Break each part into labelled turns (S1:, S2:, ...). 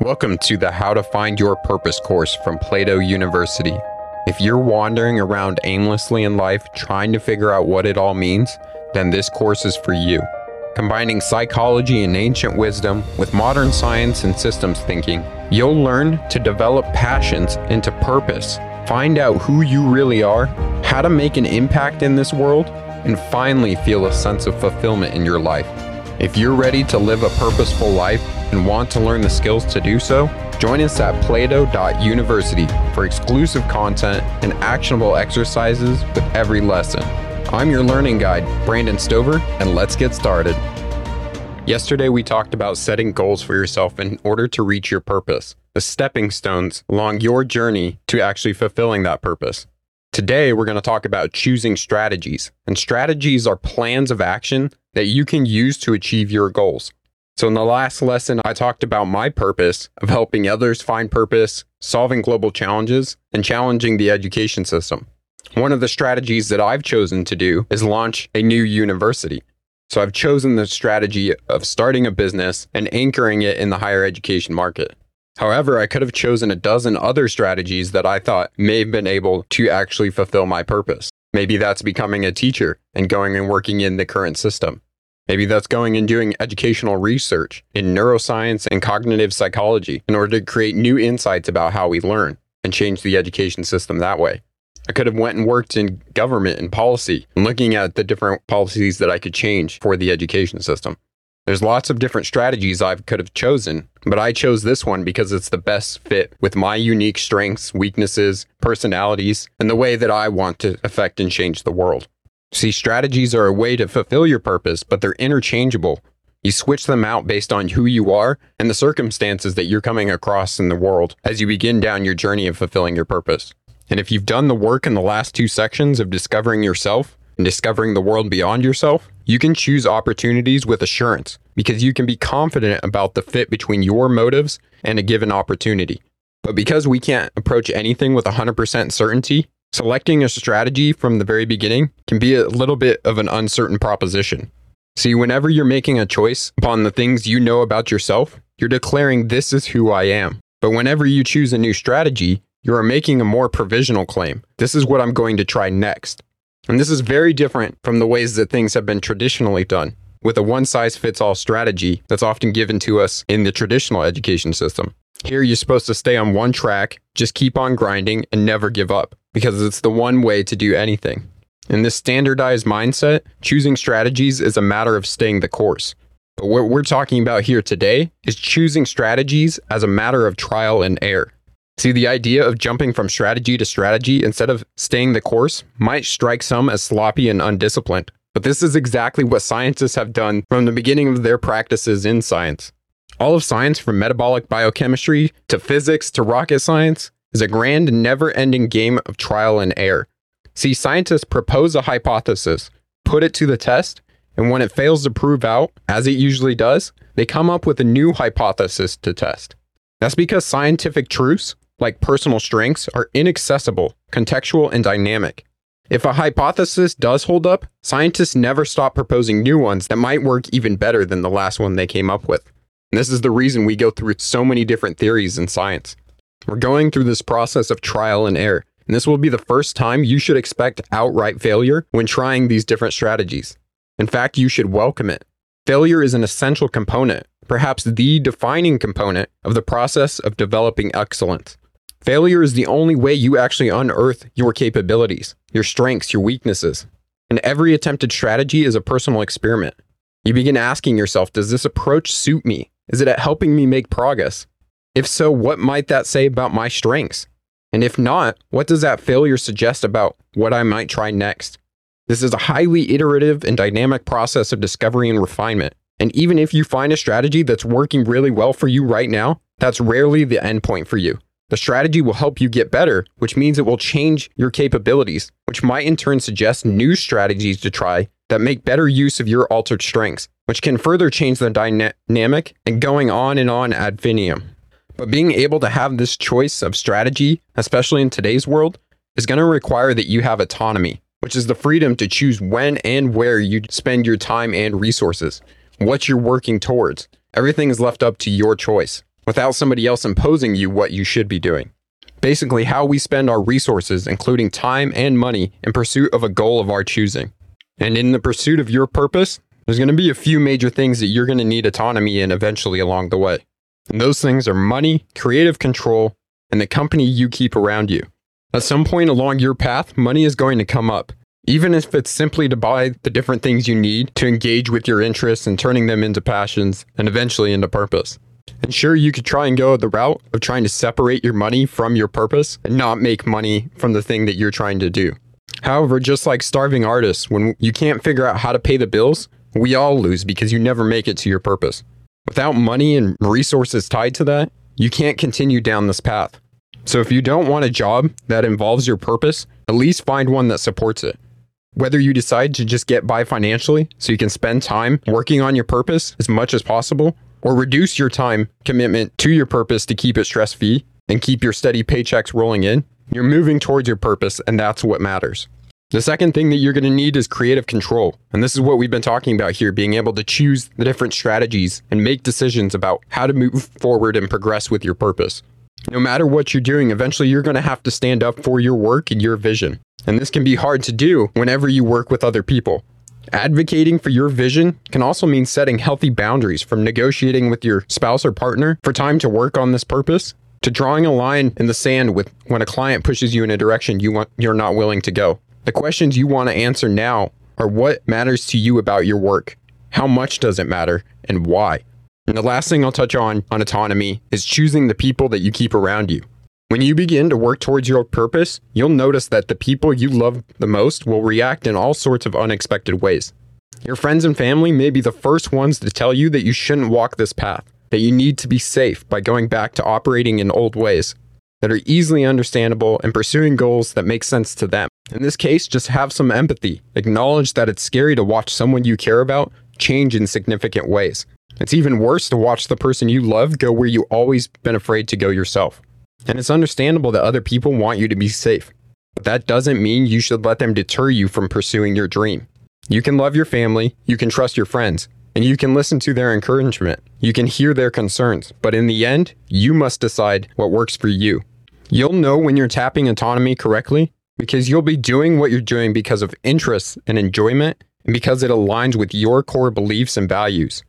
S1: Welcome to the How to Find Your Purpose course from Plato University. If you're wandering around aimlessly in life trying to figure out what it all means, then this course is for you. Combining psychology and ancient wisdom with modern science and systems thinking, you'll learn to develop passions into purpose, find out who you really are, how to make an impact in this world, and finally feel a sense of fulfillment in your life. If you're ready to live a purposeful life and want to learn the skills to do so, join us at plato.university for exclusive content and actionable exercises with every lesson. I'm your learning guide, Brandon Stover, and let's get started. Yesterday, we talked about setting goals for yourself in order to reach your purpose, the stepping stones along your journey to actually fulfilling that purpose. Today, we're going to talk about choosing strategies, and strategies are plans of action that you can use to achieve your goals. So, in the last lesson, I talked about my purpose of helping others find purpose, solving global challenges, and challenging the education system. One of the strategies that I've chosen to do is launch a new university. So, I've chosen the strategy of starting a business and anchoring it in the higher education market. However, I could have chosen a dozen other strategies that I thought may have been able to actually fulfill my purpose. Maybe that's becoming a teacher and going and working in the current system. Maybe that's going and doing educational research in neuroscience and cognitive psychology in order to create new insights about how we learn and change the education system that way. I could have went and worked in government and policy and looking at the different policies that I could change for the education system. There's lots of different strategies I could have chosen, but I chose this one because it's the best fit with my unique strengths, weaknesses, personalities, and the way that I want to affect and change the world. See, strategies are a way to fulfill your purpose, but they're interchangeable. You switch them out based on who you are and the circumstances that you're coming across in the world as you begin down your journey of fulfilling your purpose. And if you've done the work in the last two sections of discovering yourself and discovering the world beyond yourself, you can choose opportunities with assurance because you can be confident about the fit between your motives and a given opportunity. But because we can't approach anything with 100% certainty, Selecting a strategy from the very beginning can be a little bit of an uncertain proposition. See, whenever you're making a choice upon the things you know about yourself, you're declaring, This is who I am. But whenever you choose a new strategy, you are making a more provisional claim. This is what I'm going to try next. And this is very different from the ways that things have been traditionally done, with a one size fits all strategy that's often given to us in the traditional education system. Here, you're supposed to stay on one track, just keep on grinding, and never give up because it's the one way to do anything. In this standardized mindset, choosing strategies is a matter of staying the course. But what we're talking about here today is choosing strategies as a matter of trial and error. See, the idea of jumping from strategy to strategy instead of staying the course might strike some as sloppy and undisciplined. But this is exactly what scientists have done from the beginning of their practices in science. All of science, from metabolic biochemistry to physics to rocket science, is a grand, never ending game of trial and error. See, scientists propose a hypothesis, put it to the test, and when it fails to prove out, as it usually does, they come up with a new hypothesis to test. That's because scientific truths, like personal strengths, are inaccessible, contextual, and dynamic. If a hypothesis does hold up, scientists never stop proposing new ones that might work even better than the last one they came up with. And this is the reason we go through so many different theories in science. We're going through this process of trial and error, and this will be the first time you should expect outright failure when trying these different strategies. In fact, you should welcome it. Failure is an essential component, perhaps the defining component of the process of developing excellence. Failure is the only way you actually unearth your capabilities, your strengths, your weaknesses. And every attempted strategy is a personal experiment. You begin asking yourself, does this approach suit me? Is it at helping me make progress? If so, what might that say about my strengths? And if not, what does that failure suggest about what I might try next? This is a highly iterative and dynamic process of discovery and refinement. And even if you find a strategy that's working really well for you right now, that's rarely the endpoint for you. The strategy will help you get better, which means it will change your capabilities, which might in turn suggest new strategies to try that make better use of your altered strengths, which can further change the dynamic and going on and on ad infinitum. But being able to have this choice of strategy, especially in today's world, is going to require that you have autonomy, which is the freedom to choose when and where you spend your time and resources, what you're working towards. Everything is left up to your choice. without somebody else imposing you what you should be doing. Basically, how we spend our resources, including time and money, in pursuit of a goal of our choosing. And in the pursuit of your purpose, there's going to be a few major things that you're going to need autonomy in eventually along the way. And those things are money, creative control, and the company you keep around you. At some point along your path, money is going to come up, even if it's simply to buy the different things you need to engage with your interests and turning them into passions and eventually into purpose. And sure, you could try and go the route of trying to separate your money from your purpose and not make money from the thing that you're trying to do. However, just like starving artists, when you can't figure out how to pay the bills, we all lose because you never make it to your purpose. Without money and resources tied to that, you can't continue down this path. So if you don't want a job that involves your purpose, at least find one that supports it. Whether you decide to just get by financially so you can spend time working on your purpose as much as possible, or reduce your time commitment to your purpose to keep it stress free and keep your steady paychecks rolling in, you're moving towards your purpose, and that's what matters. The second thing that you're going to need is creative control. And this is what we've been talking about here being able to choose the different strategies and make decisions about how to move forward and progress with your purpose. No matter what you're doing, eventually you're going to have to stand up for your work and your vision. And this can be hard to do whenever you work with other people. Advocating for your vision can also mean setting healthy boundaries from negotiating with your spouse or partner for time to work on this purpose to drawing a line in the sand with when a client pushes you in a direction you want you're not willing to go. The questions you want to answer now are what matters to you about your work? How much does it matter and why? And the last thing I'll touch on on autonomy is choosing the people that you keep around you. When you begin to work towards your purpose, you'll notice that the people you love the most will react in all sorts of unexpected ways. Your friends and family may be the first ones to tell you that you shouldn't walk this path, that you need to be safe by going back to operating in old ways that are easily understandable and pursuing goals that make sense to them. In this case, just have some empathy. Acknowledge that it's scary to watch someone you care about change in significant ways. It's even worse to watch the person you love go where you always been afraid to go yourself. And it's understandable that other people want you to be safe. But that doesn't mean you should let them deter you from pursuing your dream. You can love your family, you can trust your friends, and you can listen to their encouragement. You can hear their concerns, but in the end, you must decide what works for you. You'll know when you're tapping autonomy correctly because you'll be doing what you're doing because of interest and enjoyment and because it aligns with your core beliefs and values.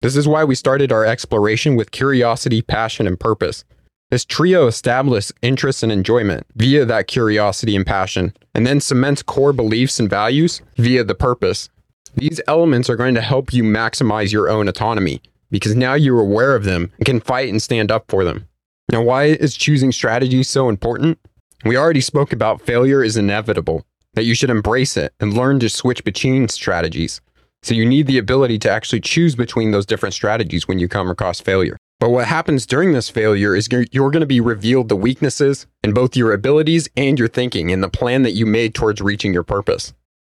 S1: This is why we started our exploration with curiosity, passion, and purpose. This trio establishes interest and enjoyment via that curiosity and passion, and then cements core beliefs and values via the purpose. These elements are going to help you maximize your own autonomy because now you're aware of them and can fight and stand up for them. Now, why is choosing strategy so important? We already spoke about failure is inevitable, that you should embrace it and learn to switch between strategies. So you need the ability to actually choose between those different strategies when you come across failure. But what happens during this failure is you're going to be revealed the weaknesses in both your abilities and your thinking and the plan that you made towards reaching your purpose.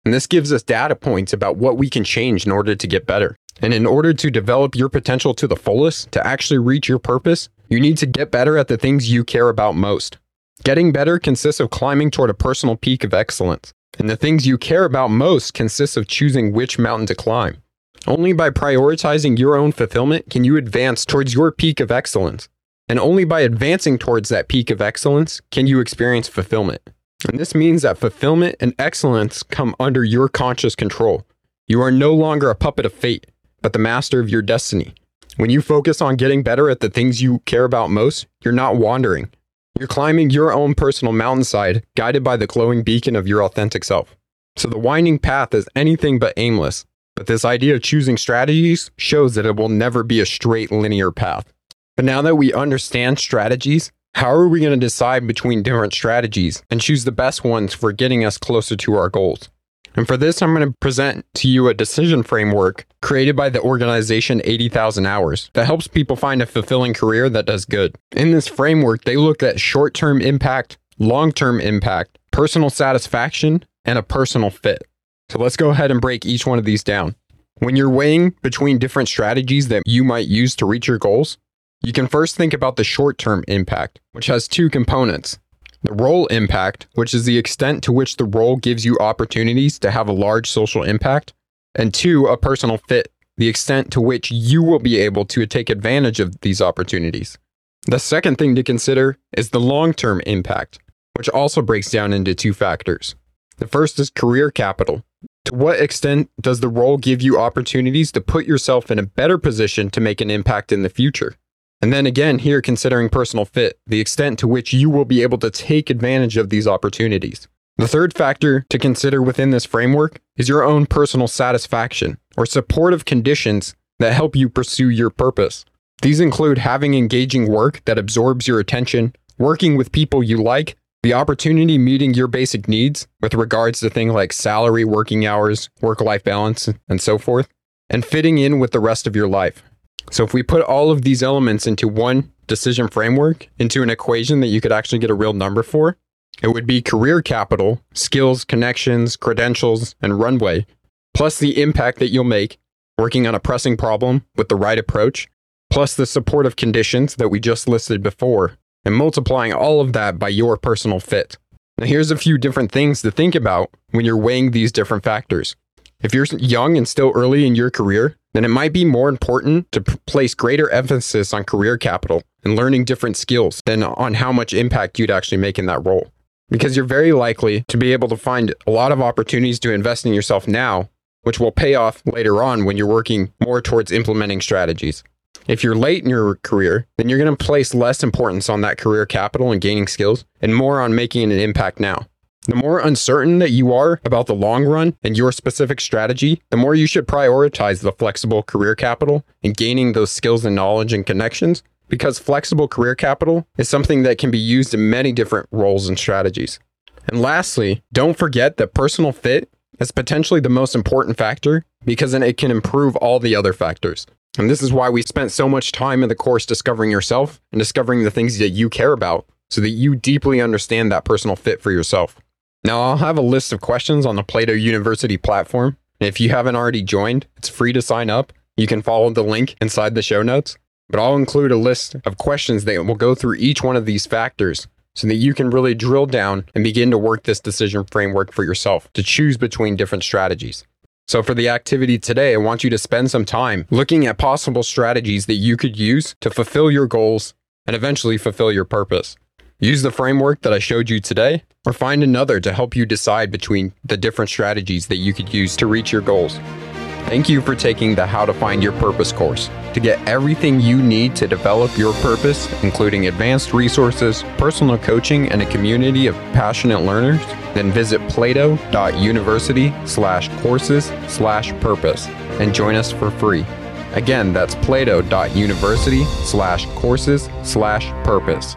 S1: And this gives us data points about what we can change in order to get better. And in order to develop your potential to the fullest, to actually reach your purpose, you need to get better at the things you care about most. Getting better consists of climbing toward a personal peak of excellence. And the things you care about most consists of choosing which mountain to climb. Only by prioritizing your own fulfillment can you advance towards your peak of excellence. And only by advancing towards that peak of excellence can you experience fulfillment. And this means that fulfillment and excellence come under your conscious control. You are no longer a puppet of fate, but the master of your destiny. When you focus on getting better at the things you care about most, you're not wandering. You're climbing your own personal mountainside, guided by the glowing beacon of your authentic self. So the winding path is anything but aimless, but this idea of choosing strategies shows that it will never be a straight linear path. But now that we understand strategies, how are we going to decide between different strategies and choose the best ones for getting us closer to our goals? And for this, I'm going to present to you a decision framework created by the organization 80,000 Hours that helps people find a fulfilling career that does good. In this framework, they look at short term impact, long term impact, personal satisfaction, and a personal fit. So let's go ahead and break each one of these down. When you're weighing between different strategies that you might use to reach your goals, you can first think about the short term impact, which has two components. The role impact, which is the extent to which the role gives you opportunities to have a large social impact, and two, a personal fit, the extent to which you will be able to take advantage of these opportunities. The second thing to consider is the long term impact, which also breaks down into two factors. The first is career capital. To what extent does the role give you opportunities to put yourself in a better position to make an impact in the future? And then again, here considering personal fit, the extent to which you will be able to take advantage of these opportunities. The third factor to consider within this framework is your own personal satisfaction or supportive conditions that help you pursue your purpose. These include having engaging work that absorbs your attention, working with people you like, the opportunity meeting your basic needs with regards to things like salary, working hours, work life balance, and so forth, and fitting in with the rest of your life. So, if we put all of these elements into one decision framework, into an equation that you could actually get a real number for, it would be career capital, skills, connections, credentials, and runway, plus the impact that you'll make working on a pressing problem with the right approach, plus the supportive conditions that we just listed before, and multiplying all of that by your personal fit. Now, here's a few different things to think about when you're weighing these different factors. If you're young and still early in your career, then it might be more important to place greater emphasis on career capital and learning different skills than on how much impact you'd actually make in that role. Because you're very likely to be able to find a lot of opportunities to invest in yourself now, which will pay off later on when you're working more towards implementing strategies. If you're late in your career, then you're going to place less importance on that career capital and gaining skills and more on making an impact now. The more uncertain that you are about the long run and your specific strategy, the more you should prioritize the flexible career capital and gaining those skills and knowledge and connections because flexible career capital is something that can be used in many different roles and strategies. And lastly, don't forget that personal fit is potentially the most important factor because then it can improve all the other factors. And this is why we spent so much time in the course discovering yourself and discovering the things that you care about so that you deeply understand that personal fit for yourself. Now, I'll have a list of questions on the Plato University platform. If you haven't already joined, it's free to sign up. You can follow the link inside the show notes. But I'll include a list of questions that will go through each one of these factors so that you can really drill down and begin to work this decision framework for yourself to choose between different strategies. So, for the activity today, I want you to spend some time looking at possible strategies that you could use to fulfill your goals and eventually fulfill your purpose. Use the framework that I showed you today, or find another to help you decide between the different strategies that you could use to reach your goals. Thank you for taking the How to Find Your Purpose course. To get everything you need to develop your purpose, including advanced resources, personal coaching, and a community of passionate learners, then visit plato.university slash courses slash purpose and join us for free. Again, that's plato.university slash courses slash purpose.